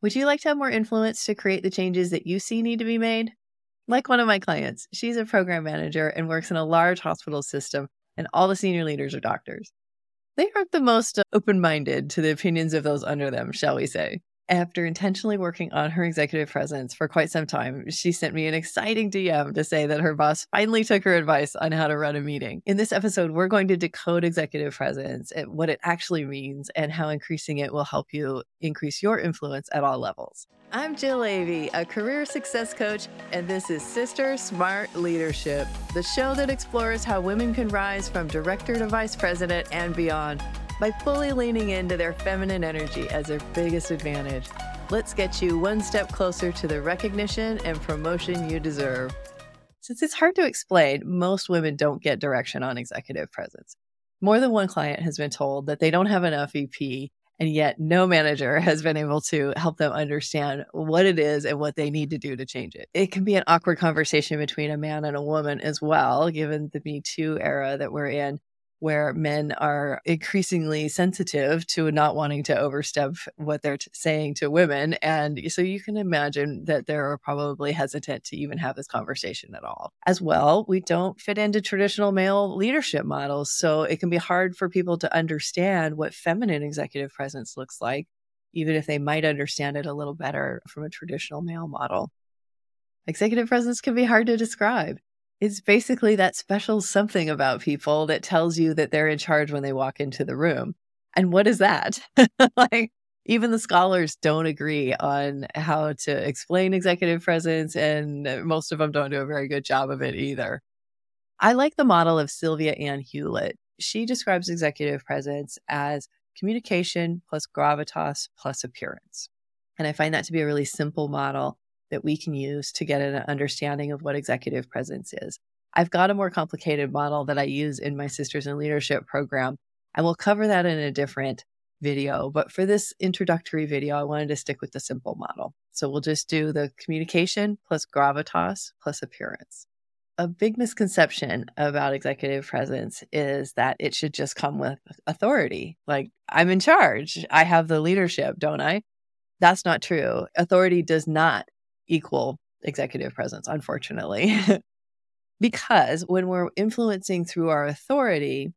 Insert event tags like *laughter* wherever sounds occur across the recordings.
Would you like to have more influence to create the changes that you see need to be made? Like one of my clients, she's a program manager and works in a large hospital system, and all the senior leaders are doctors. They aren't the most open minded to the opinions of those under them, shall we say. After intentionally working on her executive presence for quite some time, she sent me an exciting DM to say that her boss finally took her advice on how to run a meeting. In this episode, we're going to decode executive presence, and what it actually means, and how increasing it will help you increase your influence at all levels. I'm Jill Avey, a career success coach, and this is Sister Smart Leadership, the show that explores how women can rise from director to vice president and beyond by fully leaning into their feminine energy as their biggest advantage. Let's get you one step closer to the recognition and promotion you deserve. Since it's hard to explain, most women don't get direction on executive presence. More than one client has been told that they don't have enough EP, and yet no manager *laughs* has been able to help them understand what it is and what they need to do to change it. It can be an awkward conversation between a man and a woman as well, given the Me Too era that we're in where men are increasingly sensitive to not wanting to overstep what they're t- saying to women. And so you can imagine that they're probably hesitant to even have this conversation at all. As well, we don't fit into traditional male leadership models. So it can be hard for people to understand what feminine executive presence looks like, even if they might understand it a little better from a traditional male model. Executive presence can be hard to describe. It's basically that special something about people that tells you that they're in charge when they walk into the room. And what is that? *laughs* like, even the scholars don't agree on how to explain executive presence, and most of them don't do a very good job of it either. I like the model of Sylvia Ann Hewlett. She describes executive presence as communication plus gravitas plus appearance. And I find that to be a really simple model that we can use to get an understanding of what executive presence is. I've got a more complicated model that I use in my Sisters in Leadership program, and we'll cover that in a different video. But for this introductory video, I wanted to stick with the simple model. So we'll just do the communication plus gravitas plus appearance. A big misconception about executive presence is that it should just come with authority. Like, I'm in charge. I have the leadership, don't I? That's not true. Authority does not equal executive presence, unfortunately. *laughs* because when we're influencing through our authority,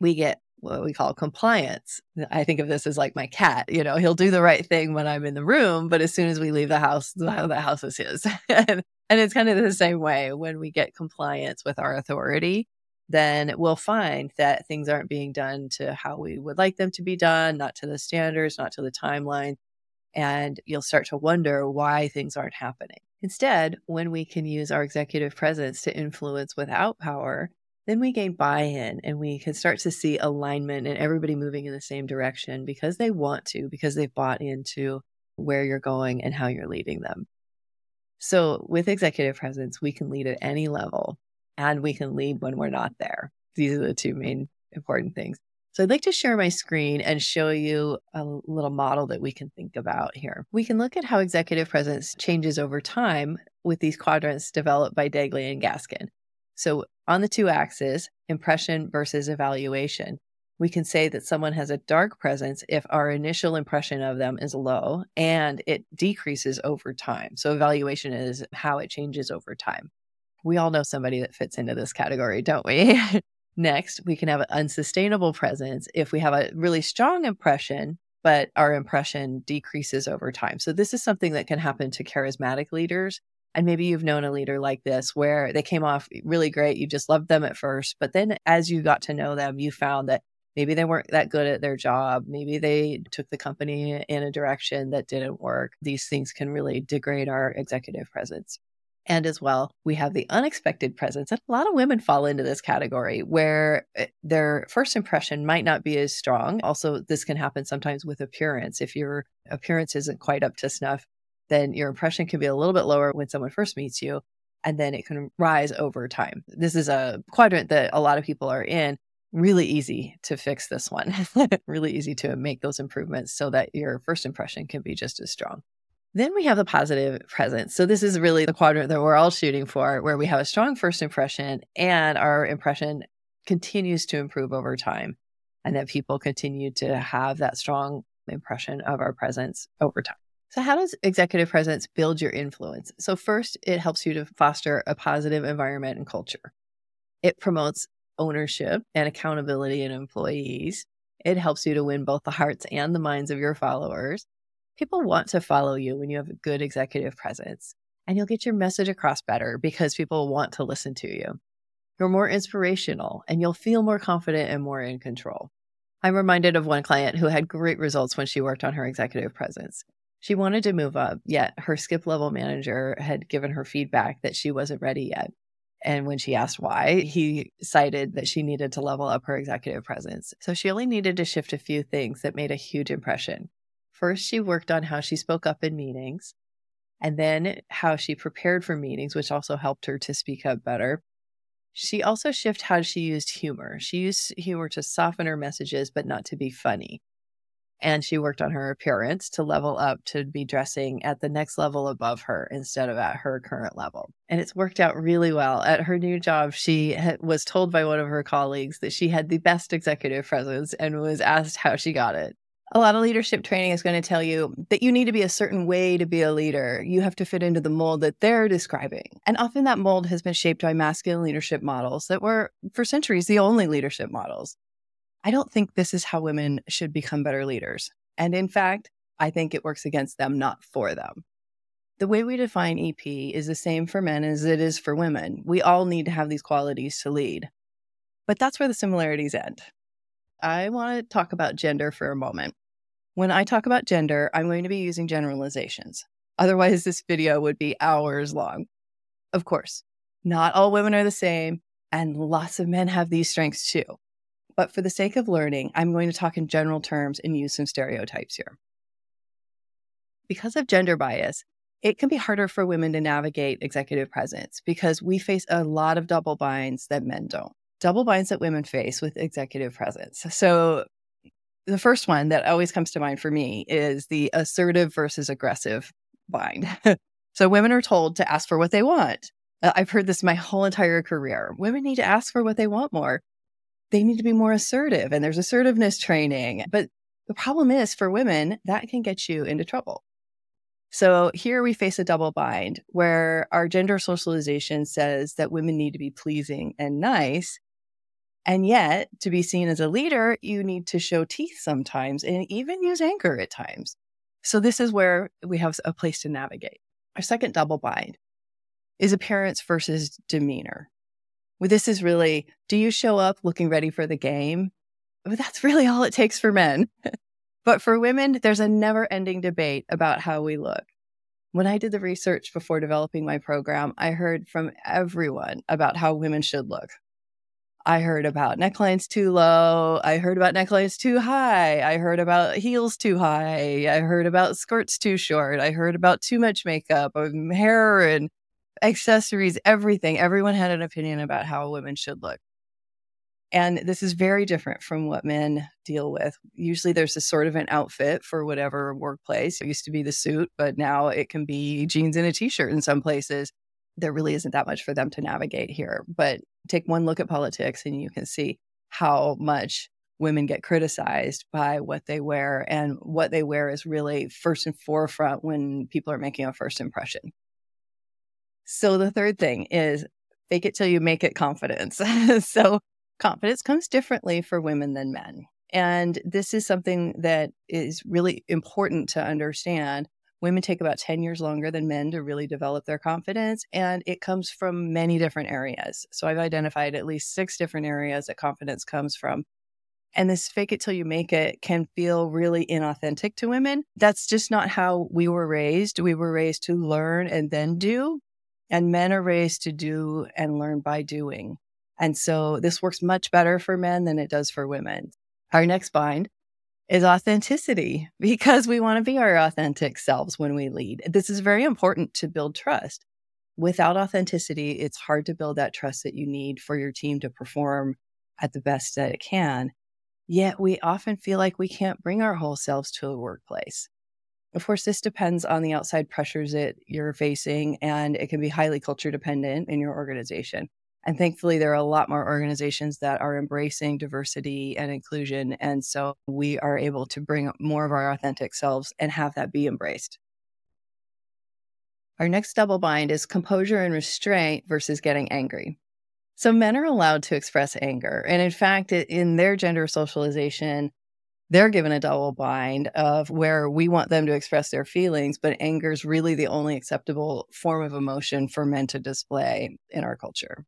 we get what we call compliance. I think of this as like my cat, you know, he'll do the right thing when I'm in the room, but as soon as we leave the house, the house is his. *laughs* and, and it's kind of the same way when we get compliance with our authority, then we'll find that things aren't being done to how we would like them to be done, not to the standards, not to the timeline and you'll start to wonder why things aren't happening. Instead, when we can use our executive presence to influence without power, then we gain buy in and we can start to see alignment and everybody moving in the same direction because they want to, because they've bought into where you're going and how you're leading them. So, with executive presence, we can lead at any level and we can lead when we're not there. These are the two main important things. So I'd like to share my screen and show you a little model that we can think about here. We can look at how executive presence changes over time with these quadrants developed by Dagley and Gaskin. So on the two axes, impression versus evaluation, we can say that someone has a dark presence if our initial impression of them is low and it decreases over time. So evaluation is how it changes over time. We all know somebody that fits into this category, don't we? *laughs* Next, we can have an unsustainable presence if we have a really strong impression, but our impression decreases over time. So, this is something that can happen to charismatic leaders. And maybe you've known a leader like this where they came off really great. You just loved them at first. But then as you got to know them, you found that maybe they weren't that good at their job. Maybe they took the company in a direction that didn't work. These things can really degrade our executive presence. And as well, we have the unexpected presence. And a lot of women fall into this category where eh, their first impression might not be as strong. Also, this can happen sometimes with appearance. If your appearance isn't quite up to snuff, then your impression can be a little bit lower when someone first meets you. And then it can rise over time. This is a quadrant that a lot of people are in. Really easy to fix this one. *laughs* really easy to make those improvements so that your first impression can be just as strong. Then we have the positive presence. So this is really the quadrant that we're all shooting for, where we have a strong first impression and our impression continues to improve over time. And that people continue to have that strong impression of our presence over time. So, how does executive presence build your influence? So, first, it helps you to foster a positive environment and culture. It promotes ownership and accountability in employees. It helps you to win both the hearts and the minds of your followers. People want to follow you when you have a good executive presence, and you'll get your message across better because people want to listen to you. You're more inspirational, and you'll feel more confident and more in control. I'm reminded of one client who had great results when she worked on her executive presence. She wanted to move up, yet her skip level manager had given her feedback that she wasn't ready yet. And when she asked why, he cited that she needed to level up her executive presence. So she only needed to shift a few things that made a huge impression. First, she worked on how she spoke up in meetings, and then how she prepared for meetings, which also helped her to speak up better. She also shifted how she used humor. She used humor to soften her messages, but not to be funny and she worked on her appearance to level up to be dressing at the next level above her instead of at her current level. And it's worked out really well. At her new job, she was told by one of her colleagues that she had the best executive presence and was asked how she got it. A lot of leadership training is going to tell you that you need to be a certain way to be a leader. You have to fit into the mold that they're describing. And often that mold has been shaped by masculine leadership models that were, for centuries, the only leadership models. I don't think this is how women should become better leaders. And in fact, I think it works against them, not for them. The way we define EP is the same for men as it is for women. We all need to have these qualities to lead. But that's where the similarities end. I want to talk about gender for a moment. When I talk about gender, I'm going to be using generalizations. Otherwise, this video would be hours long. Of course, not all women are the same, and lots of men have these strengths too. But for the sake of learning, I'm going to talk in general terms and use some stereotypes here. Because of gender bias, it can be harder for women to navigate executive presence because we face a lot of double binds that men don't. Double binds that women face with executive presence. So, the first one that always comes to mind for me is the assertive versus aggressive bind. *laughs* so, women are told to ask for what they want. Uh, I've heard this my whole entire career. Women need to ask for what they want more they need to be more assertive and there's assertiveness training. But the problem is for women, that can get you into trouble. So here we face a double bind where our gender socialization says that women need to be pleasing and nice. And yet, to be seen as a leader, you need to show teeth sometimes and even use anger at times. So, this is where we have a place to navigate. Our second double bind is appearance versus demeanor. Well, this is really do you show up looking ready for the game? Well, that's really all it takes for men. *laughs* but for women, there's a never ending debate about how we look. When I did the research before developing my program, I heard from everyone about how women should look. I heard about necklines too low. I heard about necklines too high. I heard about heels too high. I heard about skirts too short. I heard about too much makeup, um, hair and accessories, everything. Everyone had an opinion about how women should look. And this is very different from what men deal with. Usually there's a sort of an outfit for whatever workplace. It used to be the suit, but now it can be jeans and a t shirt in some places. There really isn't that much for them to navigate here. But take one look at politics and you can see how much women get criticized by what they wear. And what they wear is really first and forefront when people are making a first impression. So the third thing is fake it till you make it confidence. *laughs* so confidence comes differently for women than men. And this is something that is really important to understand. Women take about 10 years longer than men to really develop their confidence, and it comes from many different areas. So I've identified at least six different areas that confidence comes from. And this fake it till you make it can feel really inauthentic to women. That's just not how we were raised. We were raised to learn and then do. And men are raised to do and learn by doing. And so this works much better for men than it does for women. Our next bind is authenticity because we want to be our authentic selves when we lead. This is very important to build trust. Without authenticity, it's hard to build that trust that you need for your team to perform at the best that it can. Yet we often feel like we can't bring our whole selves to a workplace. Of course, this depends on the outside pressures that you're facing, and it can be highly culture dependent in your organization. And thankfully, there are a lot more organizations that are embracing diversity and inclusion. And so we are able to bring more of our authentic selves and have that be embraced. Our next double bind is composure and restraint versus getting angry. So men are allowed to express anger. And in fact, in their gender socialization, they're given a double bind of where we want them to express their feelings, but anger is really the only acceptable form of emotion for men to display in our culture.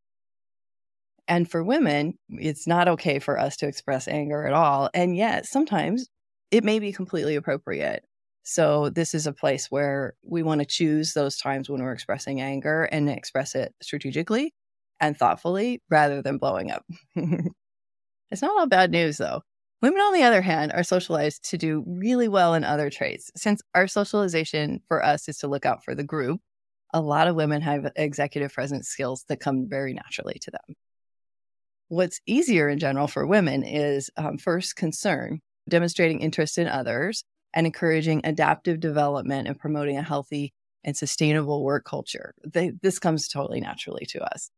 And for women, it's not okay for us to express anger at all. And yet, sometimes it may be completely appropriate. So, this is a place where we want to choose those times when we're expressing anger and express it strategically and thoughtfully rather than blowing up. *laughs* it's not all bad news, though. Women, on the other hand, are socialized to do really well in other traits. Since our socialization for us is to look out for the group, a lot of women have executive presence skills that come very naturally to them. What's easier in general for women is um, first concern, demonstrating interest in others, and encouraging adaptive development and promoting a healthy and sustainable work culture. They, this comes totally naturally to us.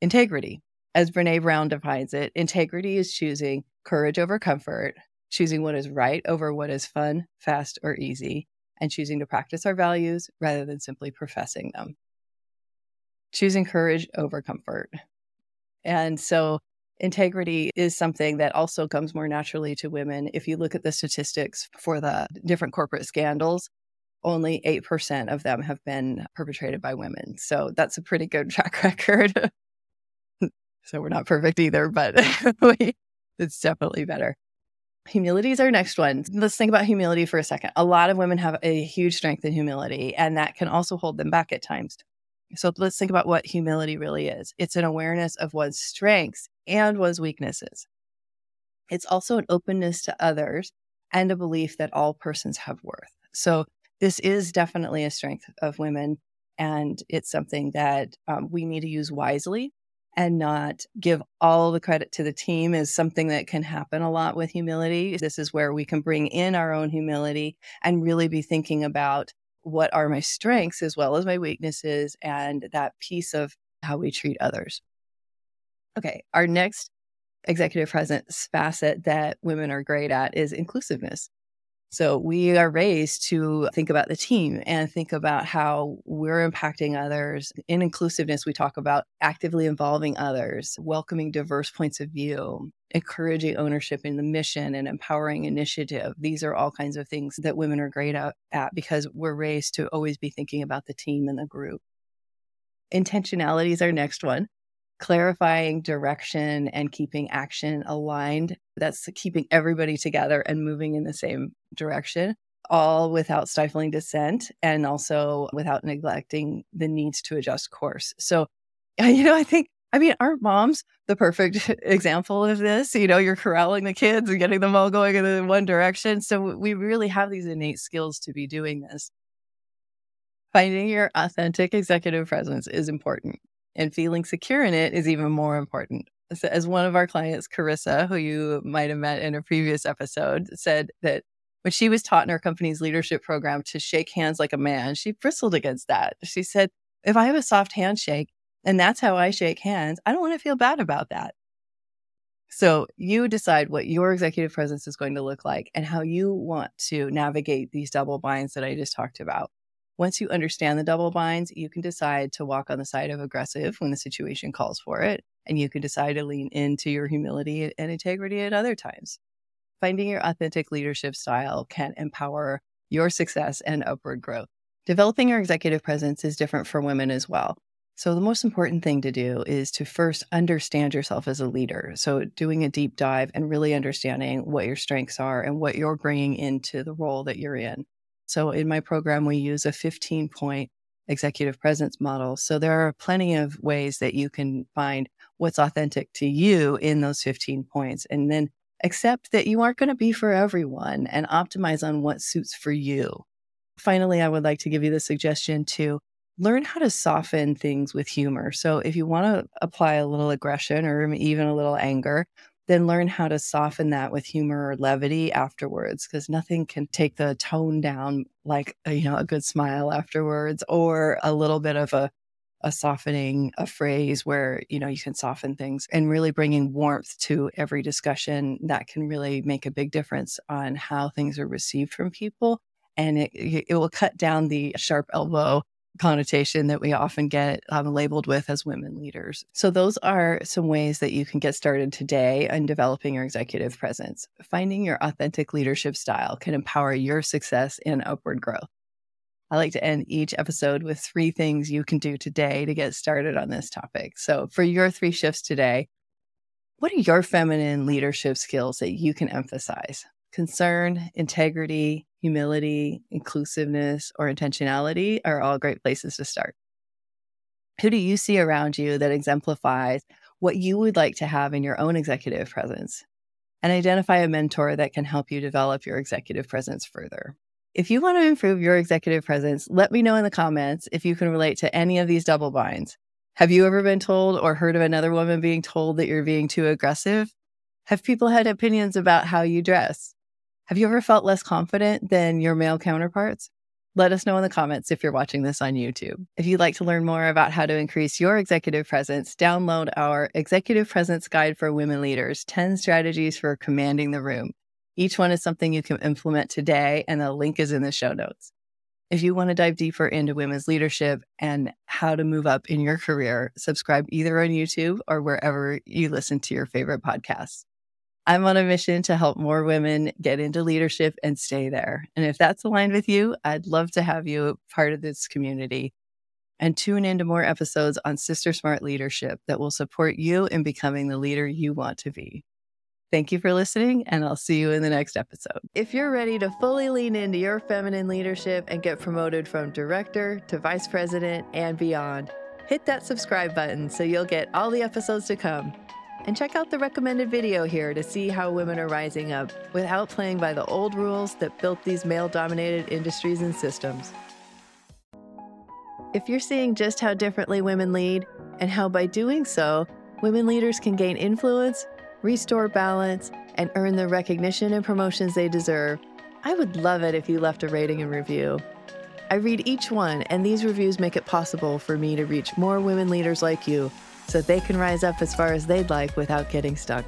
Integrity. As Brene Brown defines it, integrity is choosing courage over comfort, choosing what is right over what is fun, fast, or easy, and choosing to practice our values rather than simply professing them. Choosing courage over comfort. And so, integrity is something that also comes more naturally to women. If you look at the statistics for the different corporate scandals, only 8% of them have been perpetrated by women. So, that's a pretty good *laughs* track record. So we're not perfect either, but *laughs* it's definitely better. Humility is our next one. Let's think about humility for a second. A lot of women have a huge strength in humility, and that can also hold them back at times. So let's think about what humility really is it's an awareness of one's strengths and one's weaknesses. It's also an openness to others and a belief that all persons have worth. So this is definitely a strength of women, and it's something that um, we need to use wisely and not give all the credit to the team is something that can happen a lot with humility. This is where we can bring in our own humility and really be thinking about what are my strengths as well as my weaknesses and that piece of how we treat others. Okay, our next executive presence facet that women are great at is inclusiveness. So we are raised to think about the team and think about how we're impacting others. In inclusiveness, we talk about actively involving others, welcoming diverse points of view, encouraging ownership in the mission and empowering initiative. These are all kinds of things that women are great at, because we're raised to always be thinking about the team and the group. Intentionality is our next one clarifying direction and keeping action aligned. That's keeping everybody together and moving in the same direction, all without stifling dissent and also without neglecting the needs to adjust course. So, *laughs* you know, I think, I mean, aren't moms the perfect *laughs* example of this? You know, you're corralling the kids and getting them all going in one direction. So we really have these innate skills to be doing this. Finding your authentic executive presence is important and feeling secure in it is even more important. So as one of our clients, Carissa, who you might have met in a previous episode, said that when she was taught in her company's leadership program to shake hands like a man, she bristled against that. She said, if I have a soft handshake and that's how I shake hands, I don't want to feel bad about that. So you decide what your executive presence is going to look like and how you want to navigate these double binds that I just talked about. Once you understand the double binds, you can decide to walk on the side of aggressive when the situation calls for it. And you can decide to lean into your humility and integrity at other times. Finding your authentic leadership style can empower your success and upward growth. Developing your executive presence is different for women as well. So, the most important thing to do is to first understand yourself as a leader. So, doing a deep dive and really understanding what your strengths are and what you're bringing into the role that you're in. So in my program, we use a 15 point executive presence model. So there are plenty of ways that you can find what's authentic to you in those 15 points and then accept that you aren't going to be for everyone and optimize on what suits for you. Finally, I would like to give you the suggestion to learn how to soften things with humor. So if you want to apply a little aggression or even a little anger, then learn how to soften that with humor or levity afterwards because nothing can take the tone down like a, you know a good smile afterwards or a little bit of a a softening a phrase where you know you can soften things and really bringing warmth to every discussion that can really make a big difference on how things are received from people. And it, it will cut down the sharp elbow connotation that we often get um, labeled with as women leaders. So, those are some ways that you can get started today in developing your executive presence. Finding your authentic leadership style can empower your success and upward growth. I like to end each episode with three things you can do today to get started on this topic. So, for your three shifts today, what are your feminine leadership skills that you can emphasize? Concern, integrity, humility, inclusiveness, or intentionality are all great places to start. Who do you see around you that exemplifies what you would like to have in your own executive presence? And identify a mentor that can help you develop your executive presence further. If you want to improve your executive presence, let me know in the comments if you can relate to any of these double binds. Have you ever been told or heard of another woman being told that you're being too aggressive? Have people had opinions about how you dress? Have you ever felt less confident than your male counterparts? Let us know in the comments if you're watching this on YouTube. If you'd like to learn more about how to increase your executive presence, download our Executive Presence Guide for Women Leaders 10 Strategies for Commanding the Room. Each one is something you can implement today, and the link is in the show notes. If you want to dive deeper into women's leadership and how to move up in your career, subscribe either on YouTube or wherever you listen to your favorite podcasts. I'm on a mission to help more women get into leadership and stay there. And if that's aligned with you, I'd love to have you part of this community and tune into more episodes on Sister Smart Leadership that will support you in becoming the leader you want to be. Thank you for listening, and I'll see you in the next episode. If you're ready to fully lean into your feminine leadership and get promoted from director to vice president and beyond, hit that subscribe button so you'll get all the episodes to come. And check out the recommended video here to see how women are rising up without playing by the old rules that built these male dominated industries and systems. If you're seeing just how differently women lead and how by doing so, women leaders can gain influence restore balance, and earn the recognition and promotions they deserve, I would love it if you left a rating and review. I read each one, and these reviews make it possible for me to reach more women leaders like you so they can rise up as far as they'd like without getting stuck.